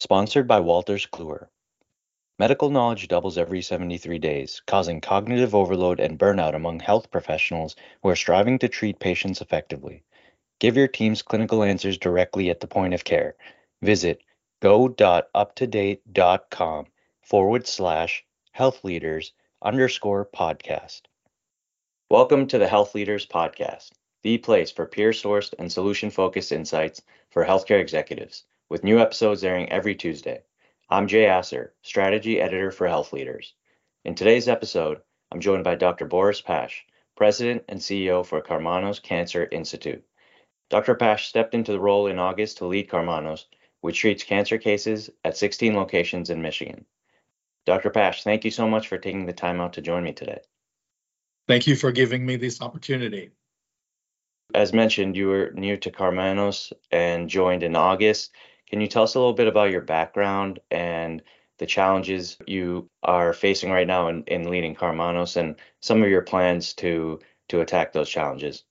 Sponsored by Wolters Kluwer. Medical knowledge doubles every 73 days, causing cognitive overload and burnout among health professionals who are striving to treat patients effectively. Give your teams clinical answers directly at the point of care. Visit go.uptodate.com forward slash health leaders underscore podcast. Welcome to the Health Leaders Podcast, the place for peer sourced and solution focused insights for healthcare executives, with new episodes airing every Tuesday. I'm Jay Asser, Strategy Editor for Health Leaders. In today's episode, I'm joined by Dr. Boris Pasche, President and CEO for Karmanos Cancer Institute. Dr. Pasche stepped into the role in August to lead Karmanos, which treats cancer cases at 16 locations in Michigan. Dr. Pasche, thank you so much for taking the time out to join me today. Thank you for giving me this opportunity. As mentioned, you were new to Karmanos and joined in August. Can you tell us a little bit about your background and the challenges you are facing right now in, in leading Karmanos and some of your plans to to attack those challenges?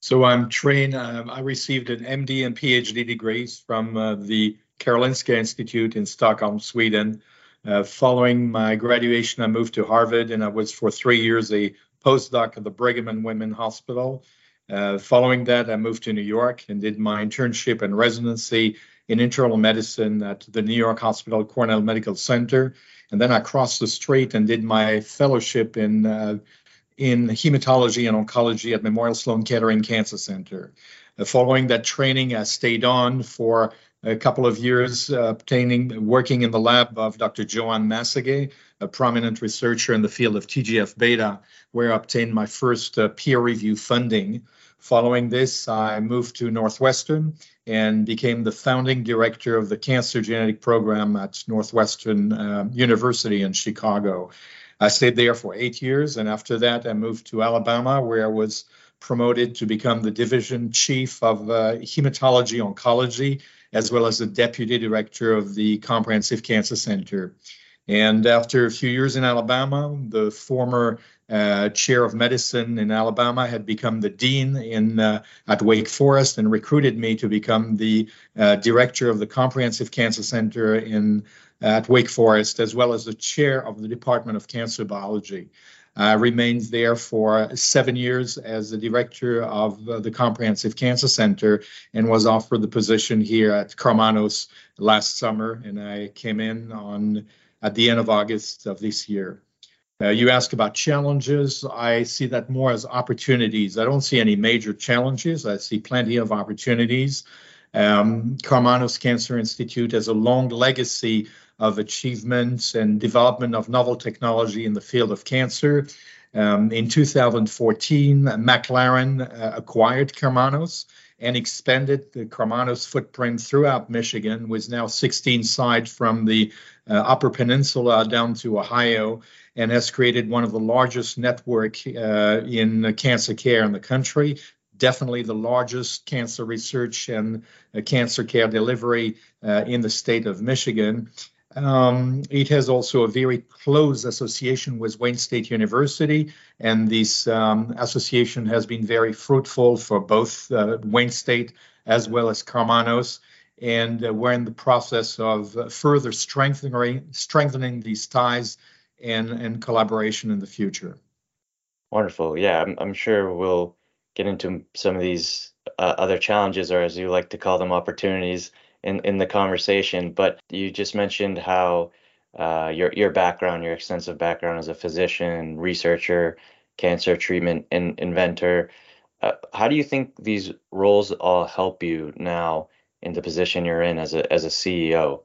So I'm trained. Um, I received an MD and PhD degrees from uh, the Karolinska Institute in Stockholm, Sweden. Uh, following my graduation, I moved to Harvard and I was for three years a postdoc at the Brigham and Women Hospital. Uh, following that, I moved to New York and did my internship and residency in internal medicine at the New York Hospital Cornell Medical Center. And then I crossed the street and did my fellowship in uh, in hematology and oncology at Memorial Sloan Kettering Cancer Center. Uh, following that training, I stayed on for a couple of years uh, obtaining working in the lab of Dr. Joan Massagué, a prominent researcher in the field of TGF beta, where I obtained my first uh, peer review funding. Following this, I moved to Northwestern and became the founding director of the cancer genetic program at Northwestern uh, University in Chicago. I stayed there for eight years, and after that, I moved to Alabama, where I was promoted to become the division chief of uh, hematology oncology as well as the deputy director of the Comprehensive Cancer Center. And after a few years in Alabama, the former uh, chair of medicine in Alabama had become the dean in uh, at Wake Forest and recruited me to become the uh, director of the Comprehensive Cancer Center in at Wake Forest, as well as the chair of the Department of Cancer Biology. I remained there for seven years as the director of uh, the Comprehensive Cancer Center and was offered the position here at Karmanos last summer. And I came in on at the end of August of this year. Uh, you ask about challenges. I see that more as opportunities. I don't see any major challenges. I see plenty of opportunities. Um, Karmanos Cancer Institute has a long legacy of achievements and development of novel technology in the field of cancer. Um, in 2014, McLaren uh, acquired Karmanos and expanded the Karmanos footprint throughout Michigan, with now 16 sites from the uh, Upper Peninsula down to Ohio, and has created one of the largest network uh, in cancer care in the country. Definitely the largest cancer research and uh, cancer care delivery uh, in the state of Michigan. Um, it has also a very close association with Wayne State University, and this um, association has been very fruitful for both uh, Wayne State as well as Karmanos. And uh, we're in the process of further strengthening strengthening these ties and, and collaboration in the future. Wonderful. Yeah, I'm, I'm sure we'll get into some of these uh, other challenges, or as you like to call them, opportunities in in the conversation. But you just mentioned how uh, your your background, your extensive background as a physician, researcher, cancer treatment in, inventor. Uh, how do you think these roles all help you now in the position you're in as a as a CEO?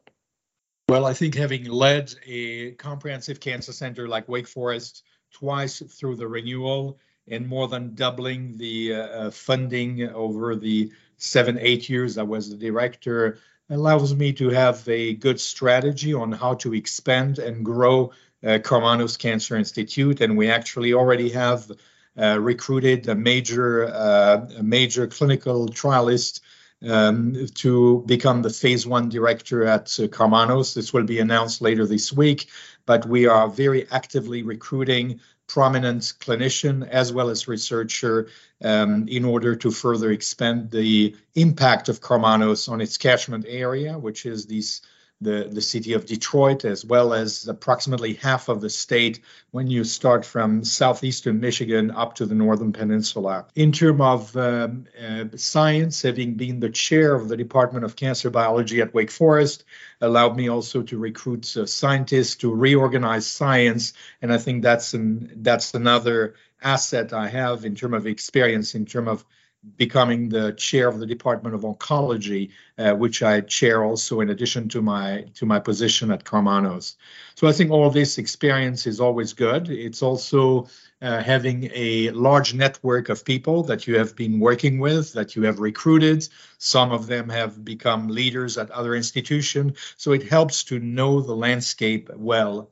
Well, I think having led a comprehensive cancer center like Wake Forest twice through the renewal and more than doubling the uh, uh funding over the seven, eight years I was the director allows me to have a good strategy on how to expand and grow uh, Karmanos Cancer Institute. And we actually already have uh, recruited a major, uh, a major clinical trialist um, to become the phase one director at uh, Karmanos. This will be announced later this week, but we are very actively recruiting prominent clinician as well as researcher um, in order to further expand the impact of Karmanos on its catchment area, which is these the, the city of Detroit, as well as approximately half of the state when you start from southeastern Michigan up to the northern peninsula. In terms of um, uh, science, having been the chair of the Department of Cancer Biology at Wake Forest, allowed me also to recruit uh, scientists to reorganize science, and I think that's an that's another asset I have in terms of experience, in terms of becoming the chair of the Department of Oncology, uh, which I chair also in addition to my to my position at Karmanos. So I think all this experience is always good. It's also uh, having a large network of people that you have been working with, that you have recruited. Some of them have become leaders at other institutions. So it helps to know the landscape well.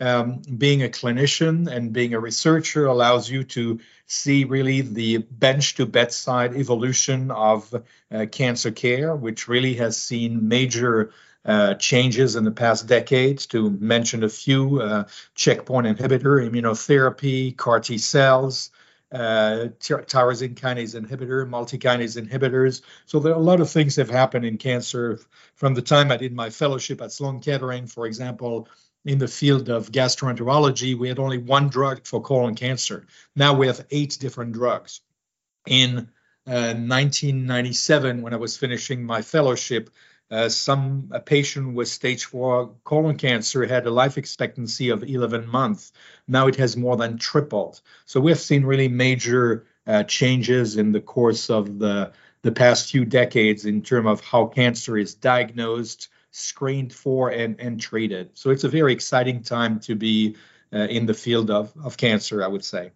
Um, being a clinician and being a researcher allows you to see really the bench to bedside evolution of uh, cancer care, which really has seen major uh, changes in the past decades. To mention a few, uh, checkpoint inhibitor, immunotherapy, CAR T cells, uh, tyrosine kinase inhibitor, multi-kinase inhibitors. So there are a lot of things that have happened in cancer from the time I did my fellowship at Sloan Kettering, for example in the field of gastroenterology, we had only one drug for colon cancer. Now we have eight different drugs. In uh, 1997, when I was finishing my fellowship, uh, some a patient with stage four colon cancer had a life expectancy of 11 months. Now it has more than tripled. So we have seen really major uh, changes in the course of the the past few decades in terms of how cancer is diagnosed, screened for and, and treated. So it's a very exciting time to be uh, in the field of, of cancer, I would say.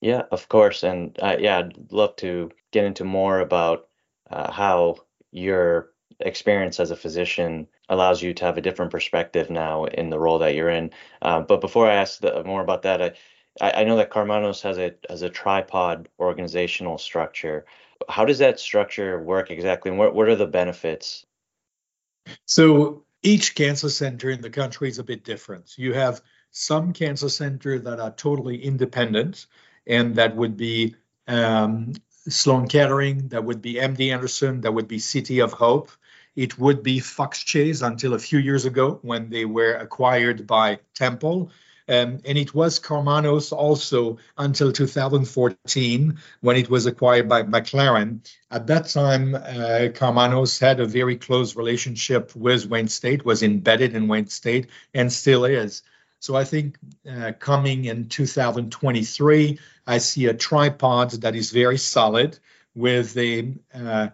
Yeah, of course. And uh, yeah, I'd love to get into more about uh, how your experience as a physician allows you to have a different perspective now in the role that you're in. Uh, but before I ask the, more about that, I, I know that Karmanos has a has a tripod organizational structure. How does that structure work exactly, and what what are the benefits so each cancer center in the country is a bit different. You have some cancer centers that are totally independent, and that would be um, Sloan Kettering, that would be MD Anderson, that would be City of Hope. It would be Fox Chase until a few years ago when they were acquired by Temple. Um, and it was Karmanos also until 2014 when it was acquired by McLaren. At that time, uh, Karmanos had a very close relationship with Wayne State, was embedded in Wayne State, and still is. So I think uh, coming in 2023, I see a tripod that is very solid with a uh,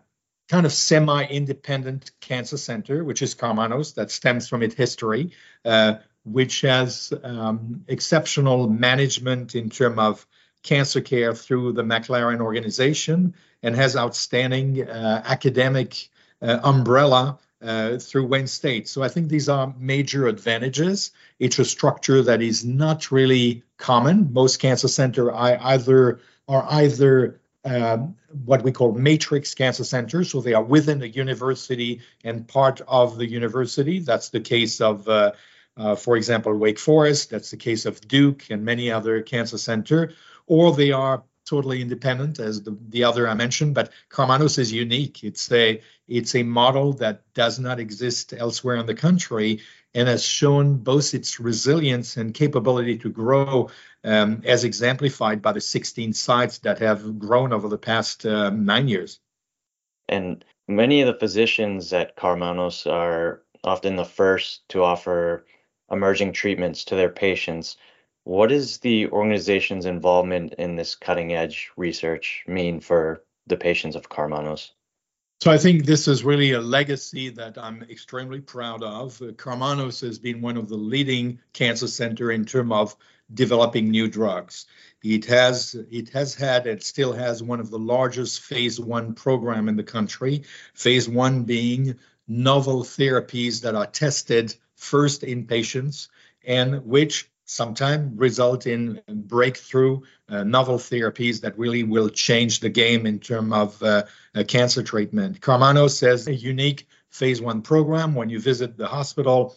kind of semi-independent cancer center, which is Karmanos, that stems from its history, uh, which has um, exceptional management in terms of cancer care through the McLaren organization and has outstanding uh, academic uh, umbrella uh, through Wayne State. So I think these are major advantages. It's a structure that is not really common. Most cancer centers are either are either um, what we call matrix cancer centers, so they are within a university and part of the university. That's the case of uh, for example, Wake Forest, that's the case of Duke and many other cancer center, or they are totally independent as the, the other I mentioned, but Karmanos is unique. It's a it's a model that does not exist elsewhere in the country and has shown both its resilience and capability to grow um, as exemplified by the 16 sites that have grown over the past uh, nine years. And many of the physicians at Karmanos are often the first to offer emerging treatments to their patients. What does the organization's involvement in this cutting edge research mean for the patients of Karmanos? So I think this is really a legacy that I'm extremely proud of. Uh, Karmanos has been one of the leading cancer center in terms of developing new drugs. It has it has had and still has one of the largest phase one program in the country. Phase one being novel therapies that are tested first in patients and which sometimes result in breakthrough uh, novel therapies that really will change the game in terms of uh, cancer treatment. Karmanos says a unique phase one program. When you visit the hospital,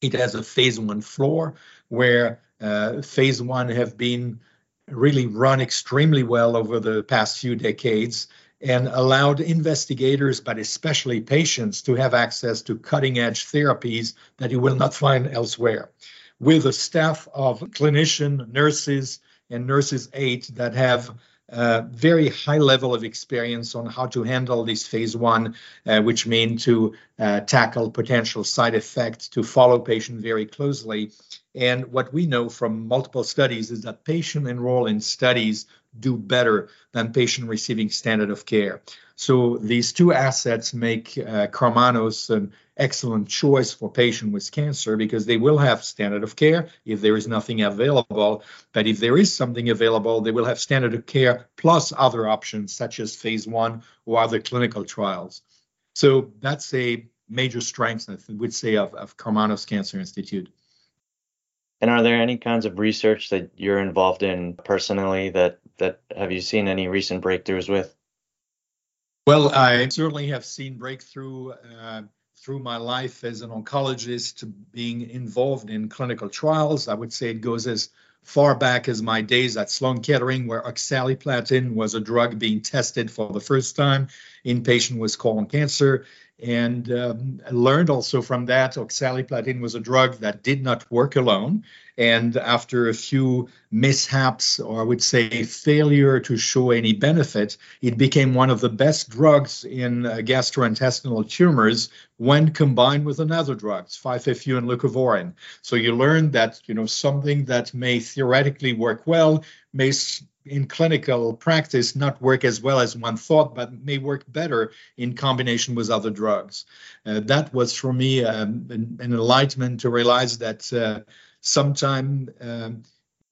it has a phase one floor where uh, phase one have been really run extremely well over the past few decades and allowed investigators, but especially patients, to have access to cutting edge therapies that you will not find elsewhere. With a staff of clinician, nurses, and nurses' aides that have uh, very high level of experience on how to handle this phase one, uh, which mean to uh, tackle potential side effects, to follow patient very closely. And what we know from multiple studies is that patient enroll in studies do better than patient receiving standard of care. So these two assets make uh, Karmanos an excellent choice for patient with cancer because they will have standard of care if there is nothing available. But if there is something available, they will have standard of care plus other options such as phase one or other clinical trials. So that's a major strength, I would say, of, of Karmanos Cancer Institute. And are there any kinds of research that you're involved in personally that that have you seen any recent breakthroughs with? Well, I certainly have seen breakthrough uh, through my life as an oncologist, being involved in clinical trials. I would say it goes as far back as my days at Sloan Kettering, where oxaliplatin was a drug being tested for the first time in patients with colon cancer and um, learned also from that oxaliplatin was a drug that did not work alone. And after a few mishaps or i would say failure to show any benefit it became one of the best drugs in uh, gastrointestinal tumors when combined with another drugs 5-FU and leucovorin. So you learn that you know something that may theoretically work well may in clinical practice not work as well as one thought, but may work better in combination with other drugs. Uh, that was for me um, an, an, enlightenment to realize that uh, sometime um,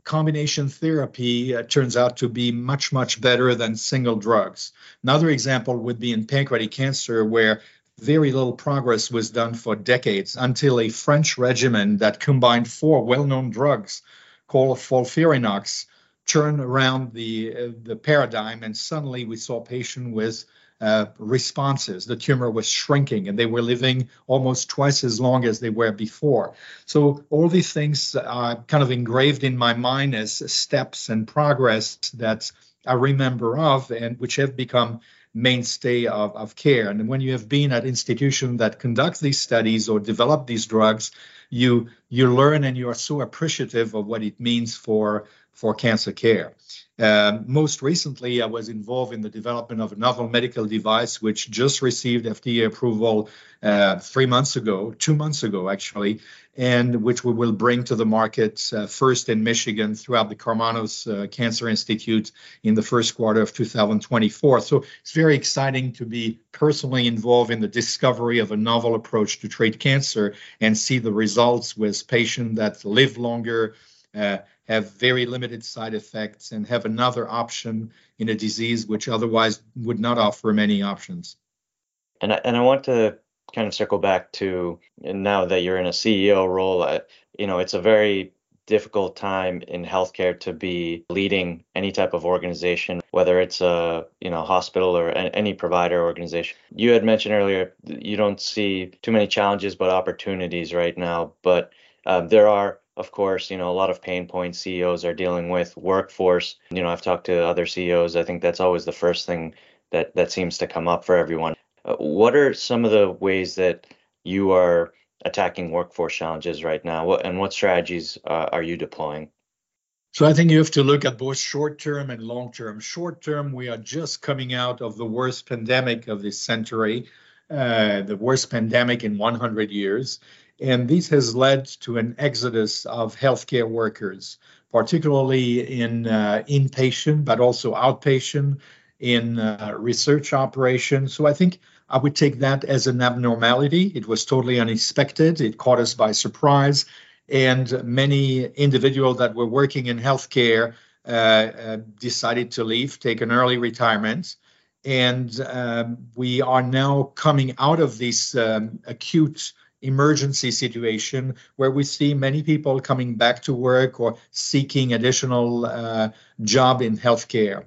combination therapy uh, turns out to be much, much better than single drugs. Another example would be in pancreatic cancer, where very little progress was done for decades until a French regimen that combined four well known drugs called FOLFIRINOX turn around the uh, the paradigm, and suddenly we saw patient with uh, responses. The tumor was shrinking, and they were living almost twice as long as they were before. So all these things are kind of engraved in my mind as steps and progress that I remember of, and which have become mainstay of, of care. And when you have been at institutions that conduct these studies or develop these drugs, you you learn and you are so appreciative of what it means for for cancer care. Um, most recently, I was involved in the development of a novel medical device which just received FDA approval uh, three months ago, two months ago actually, and which we will bring to the market uh, first in Michigan throughout the Karmanos uh, Cancer Institute in the first quarter of 2024. So it's very exciting to be personally involved in the discovery of a novel approach to treat cancer and see the results with patients that live longer. Uh, have very limited side effects and have another option in a disease which otherwise would not offer many options. And I, and I want to kind of circle back to now that you're in a CEO role, I, you know, it's a very difficult time in healthcare to be leading any type of organization, whether it's a you know hospital or any provider organization. You had mentioned earlier you don't see too many challenges but opportunities right now, but um, there are of course, you know, a lot of pain points CEOs are dealing with workforce. You know, I've talked to other CEOs. I think that's always the first thing that that seems to come up for everyone. Uh, what are some of the ways that you are attacking workforce challenges right now? What and what strategies uh, are you deploying? So I think you have to look at both short term and long term. Short term, we are just coming out of the worst pandemic of this century, uh, the worst pandemic in 100 years. And this has led to an exodus of healthcare workers, particularly in uh, inpatient, but also outpatient, in uh, research operations. So I think I would take that as an abnormality. It was totally unexpected. It caught us by surprise. And many individuals that were working in healthcare uh, uh decided to leave, take an early retirement. And um, we are now coming out of this um, acute emergency situation where we see many people coming back to work or seeking additional uh, job in healthcare.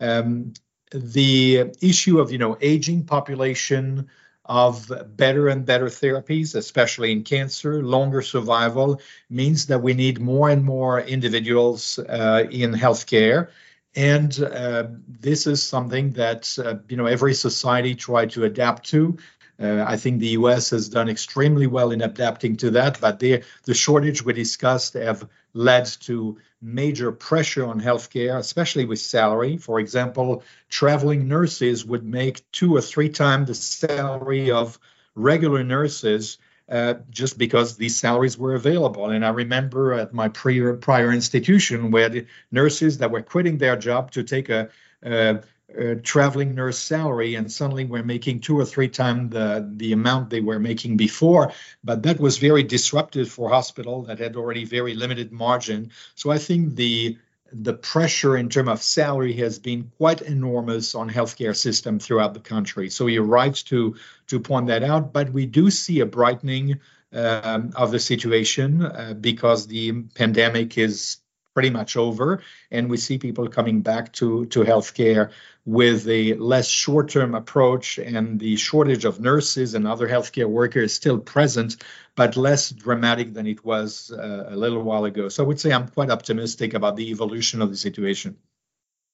Um, the issue of you know aging population of better and better therapies, especially in cancer, longer survival means that we need more and more individuals uh, in healthcare. And uh, this is something that uh, you know every society tried to adapt to. Uh, I think the U.S. has done extremely well in adapting to that, but the the shortage we discussed have led to major pressure on healthcare, especially with salary. For example, traveling nurses would make two or three times the salary of regular nurses uh, just because these salaries were available. And I remember at my prior prior institution where the nurses that were quitting their job to take a, a, a traveling nurse salary and suddenly were making two or three times the, the amount they were making before. But that was very disruptive for hospital that had already very limited margin. So I think the the pressure in terms of salary has been quite enormous on healthcare system throughout the country. So you're right to to point that out, but we do see a brightening um, of the situation uh, because the pandemic is pretty much over, and we see people coming back to to healthcare with a less short-term approach, and the shortage of nurses and other healthcare workers still present, but less dramatic than it was uh, a little while ago. So I would say I'm quite optimistic about the evolution of the situation.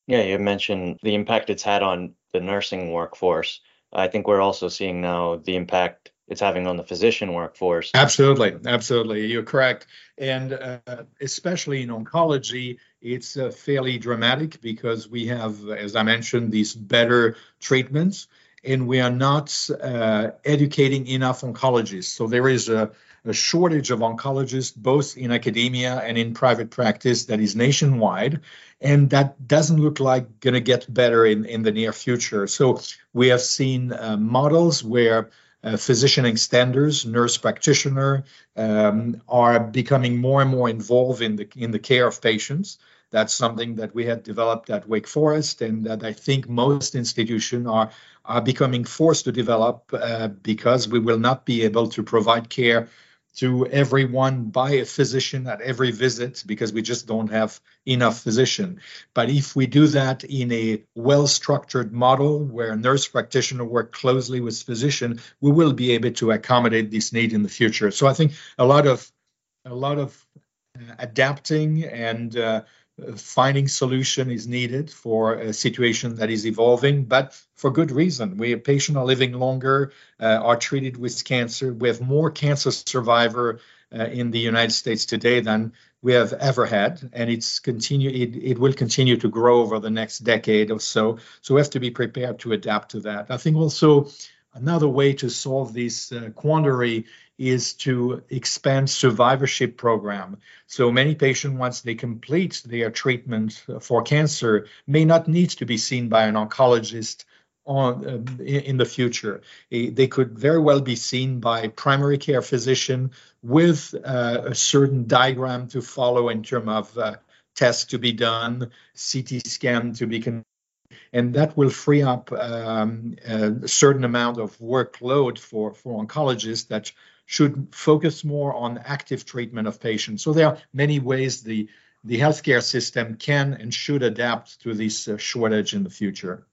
Yeah, you mentioned the impact it's had on the nursing workforce. I think we're also seeing now the impact it's having on the physician workforce. Absolutely, absolutely, you're correct, and uh, especially in oncology, it's uh, fairly dramatic because we have, as I mentioned, these better treatments, and we are not uh, educating enough oncologists. So there is a, a shortage of oncologists both in academia and in private practice that is nationwide. And that doesn't look like going to get better in, in the near future. So we have seen uh, models where uh, physician extenders, nurse practitioner um, are becoming more and more involved in the in the care of patients. That's something that we had developed at Wake Forest, and that I think most institutions are are becoming forced to develop uh, because we will not be able to provide care to everyone by a physician at every visit because we just don't have enough physician. But if we do that in a well-structured model where nurse practitioner work closely with physician, we will be able to accommodate this need in the future. So I think a lot of a lot of uh, adapting and uh, finding solution is needed for a situation that is evolving, but for good reason. We patients are living longer, uh, are treated with cancer. We have more cancer survivor uh, in the United States today than we have ever had, and it's continue. It, it will continue to grow over the next decade or so. So we have to be prepared to adapt to that. I think also another way to solve this uh, quandary is to expand survivorship program. So many patients, once they complete their treatment for cancer, may not need to be seen by an oncologist on uh, in the future. They could very well be seen by primary care physician with uh, a certain diagram to follow in terms of uh, tests to be done, CT scan to be con- and that will free up um, a certain amount of workload for, for oncologists that should focus more on active treatment of patients. So there are many ways the the healthcare system can and should adapt to this uh, shortage in the future.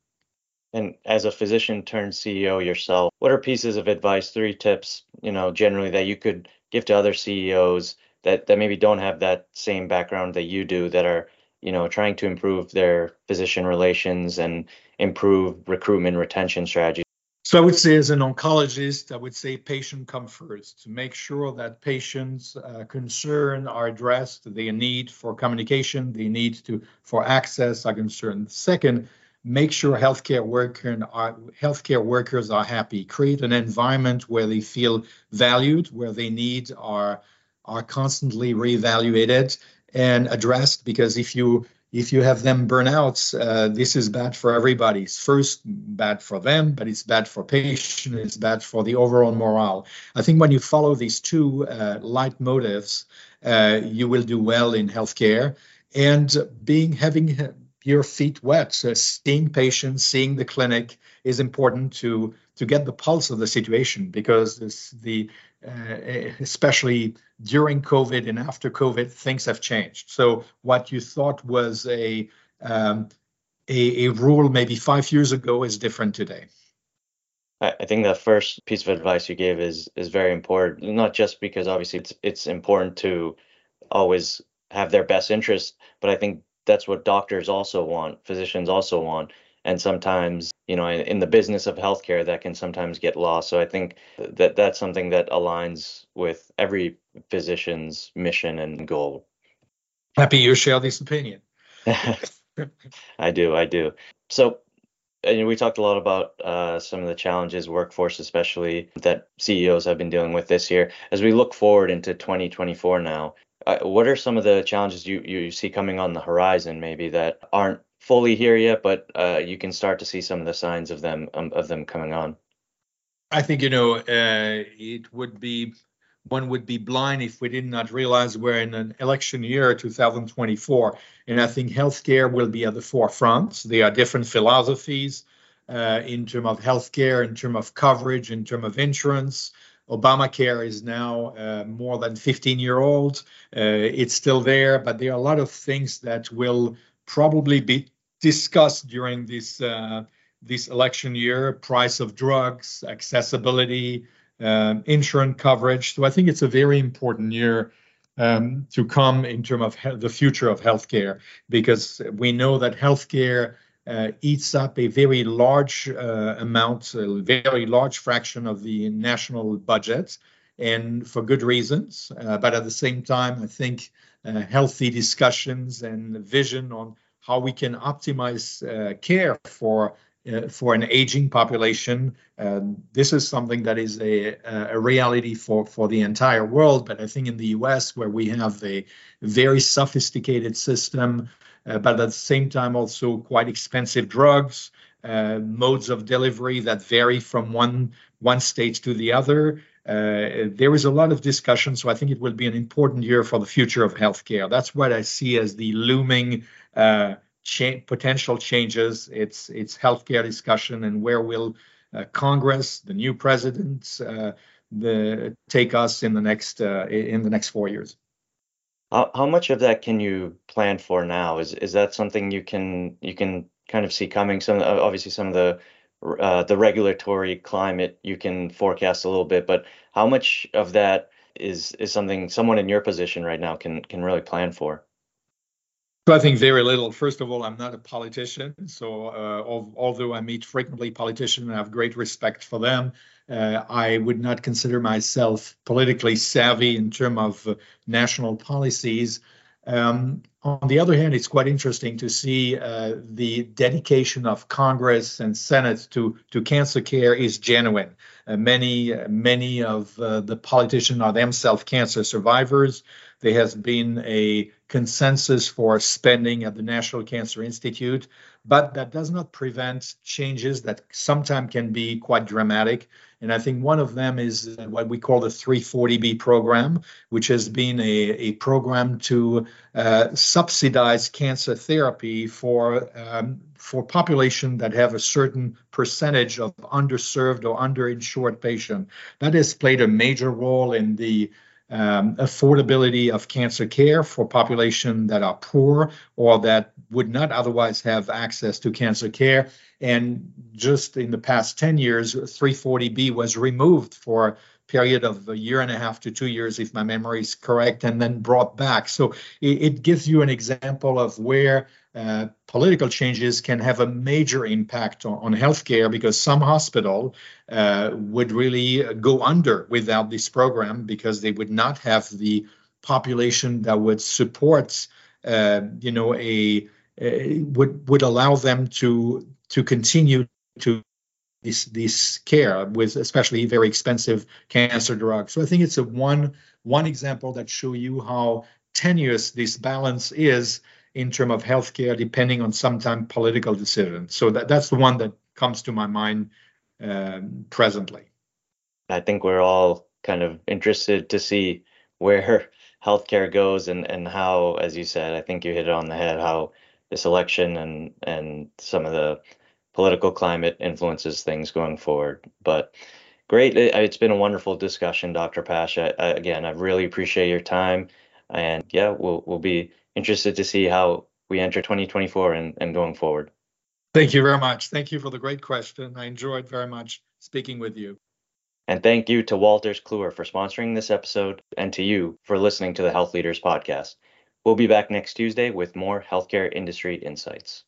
And as a physician turned CEO yourself, what are pieces of advice, three tips, you know, generally that you could give to other CEOs that that maybe don't have that same background that you do that are, you know, trying to improve their physician relations and improve recruitment retention strategies? So I would say, as an oncologist, I would say patient come first to make sure that patients' uh, concern are addressed, their need for communication, their need to for access are concerned. Second, make sure healthcare worker are, healthcare workers are happy. Create an environment where they feel valued, where their needs are are constantly reevaluated and addressed. Because if you if you have them burnouts, uh, this is bad for everybody. It's first bad for them, but it's bad for patients. It's bad for the overall morale. I think when you follow these two uh, leitmotifs, uh, you will do well in healthcare. And being having your feet wet, so seeing patients, seeing the clinic is important to to get the pulse of the situation because this, the uh, especially during COVID and after COVID, things have changed. So what you thought was a um, a, a, rule maybe five years ago is different today. I think the first piece of advice you gave is is very important. Not just because obviously it's it's important to always have their best interest, but I think that's what doctors also want, physicians also want. And sometimes, you know, in, in the business of healthcare, that can sometimes get lost. So I think that that's something that aligns with every physician's mission and goal. Happy you share this opinion. I do, I do. So and we talked a lot about uh, some of the challenges, workforce especially, that CEOs have been dealing with this year. As we look forward into 2024 now, uh, what are some of the challenges you, you see coming on the horizon, maybe that aren't fully here yet, but uh, you can start to see some of the signs of them um, of them coming on? I think you know uh, it would be one would be blind if we did not realize we're in an election year, 2024. And I think healthcare will be at the forefront. There are different philosophies uh, in terms of healthcare, in terms of coverage, in terms of insurance. Obamacare is now uh, more than 15 year old. Uh, it's still there, but there are a lot of things that will probably be discussed during this uh, this election year: price of drugs, accessibility, um, insurance coverage. So I think it's a very important year um, to come in terms of he- the future of healthcare because we know that healthcare uh, eats up a very large uh, amount, a very large fraction of the national budget, and for good reasons. Uh, but at the same time, I think uh, healthy discussions and vision on how we can optimize uh, care for uh, for an aging population. Um, this is something that is a, a reality for, for the entire world. But I think in the US, where we have a very sophisticated system, uh, but at the same time also quite expensive drugs, uh, modes of delivery that vary from one one state to the other. Uh, there is a lot of discussion, so I think it will be an important year for the future of healthcare. That's what I see as the looming uh, cha- potential changes. It's it's healthcare discussion and where will uh, Congress, the new president, uh, the take us in the next uh, in the next four years. How, how much of that can you plan for now? Is is that something you can you can kind of see coming? Some obviously some of the uh, the regulatory climate you can forecast a little bit, but how much of that is is something someone in your position right now can can really plan for? So I think very little. First of all, I'm not a politician. So uh, although I meet frequently politicians and have great respect for them, uh, I would not consider myself politically savvy in terms of uh, national policies. Um, on the other hand, it's quite interesting to see uh, the dedication of Congress and Senate to to cancer care is genuine. Uh, many many of uh, the politicians are themselves cancer survivors. There has been a consensus for spending at the National Cancer Institute, but that does not prevent changes that sometimes can be quite dramatic. And I think one of them is what we call the 340B program, which has been a, a program to uh, subsidize cancer therapy for um, for population that have a certain percentage of underserved or underinsured patient. That has played a major role in the um, affordability of cancer care for population that are poor or that would not otherwise have access to cancer care. And just in the past 10 years, 340B was removed for a period of a year and a half to two years, if my memory is correct, and then brought back. So it, it gives you an example of where uh, political changes can have a major impact on, on healthcare because some hospital uh, would really go under without this program because they would not have the population that would support, uh, you know, a, a, would would allow them to to continue to this this care with especially very expensive cancer drugs. So I think it's a one one example that show you how tenuous this balance is in terms of healthcare, depending on sometimes political decisions. So that, that's the one that comes to my mind um, presently. I think we're all kind of interested to see where healthcare goes and, and how, as you said, I think you hit it on the head, how this election and, and some of the political climate influences things going forward. But great. It's been a wonderful discussion, Dr. Pasche. Again, I really appreciate your time. And yeah, we'll, we'll be interested to see how we enter 2024 and, and going forward. Thank you very much. Thank you for the great question. I enjoyed very much speaking with you. And thank you to Wolters Kluwer for sponsoring this episode and to you for listening to the Health Leaders Podcast. We'll be back next Tuesday with more healthcare industry insights.